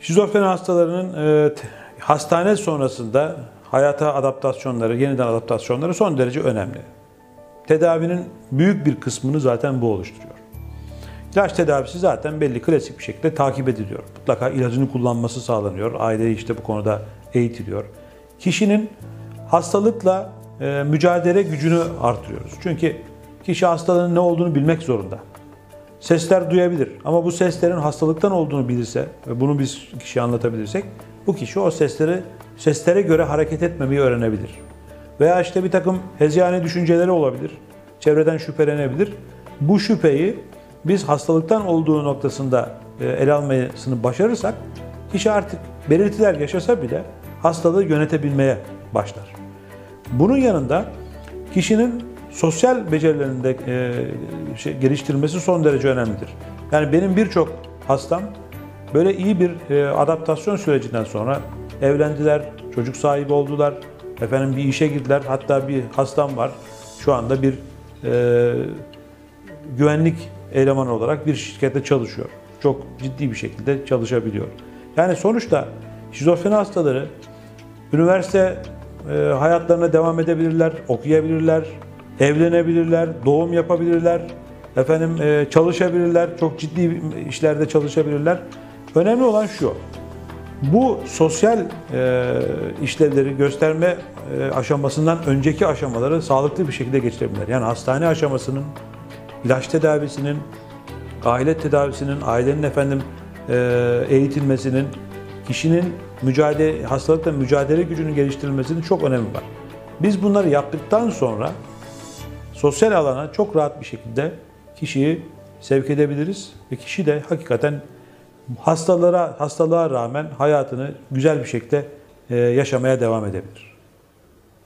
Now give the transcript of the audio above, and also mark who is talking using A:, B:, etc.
A: Şizofreni hastalarının e, hastane sonrasında hayata adaptasyonları, yeniden adaptasyonları son derece önemli. Tedavinin büyük bir kısmını zaten bu oluşturuyor. İlaç tedavisi zaten belli klasik bir şekilde takip ediliyor. Mutlaka ilacını kullanması sağlanıyor. Aile işte bu konuda eğitiliyor. Kişinin hastalıkla e, mücadele gücünü artırıyoruz. Çünkü kişi hastalığın ne olduğunu bilmek zorunda. Sesler duyabilir ama bu seslerin hastalıktan olduğunu bilirse ve bunu biz kişiye anlatabilirsek bu kişi o sesleri seslere göre hareket etmemeyi öğrenebilir. Veya işte bir takım heziyane düşünceleri olabilir. Çevreden şüphelenebilir. Bu şüpheyi biz hastalıktan olduğu noktasında e, ele almasını başarırsak kişi artık belirtiler yaşasa bile hastalığı yönetebilmeye başlar. Bunun yanında kişinin sosyal becerilerini de e, şey, geliştirmesi son derece önemlidir. Yani benim birçok hastam böyle iyi bir e, adaptasyon sürecinden sonra evlendiler, çocuk sahibi oldular, efendim bir işe girdiler. Hatta bir hastam var şu anda bir e, güvenlik elemanı olarak bir şirkette çalışıyor. Çok ciddi bir şekilde çalışabiliyor. Yani sonuçta şizofreni hastaları üniversite e, hayatlarına devam edebilirler, okuyabilirler, evlenebilirler, doğum yapabilirler, efendim e, çalışabilirler, çok ciddi işlerde çalışabilirler. Önemli olan şu, bu sosyal e, işlevleri gösterme e, aşamasından önceki aşamaları sağlıklı bir şekilde geçirebilirler. Yani hastane aşamasının, ilaç tedavisinin, aile tedavisinin, ailenin efendim eğitilmesinin, kişinin mücadele hastalıkla mücadele gücünün geliştirilmesinin çok önemi var. Biz bunları yaptıktan sonra sosyal alana çok rahat bir şekilde kişiyi sevk edebiliriz ve kişi de hakikaten hastalara hastalığa rağmen hayatını güzel bir şekilde e, yaşamaya devam edebilir.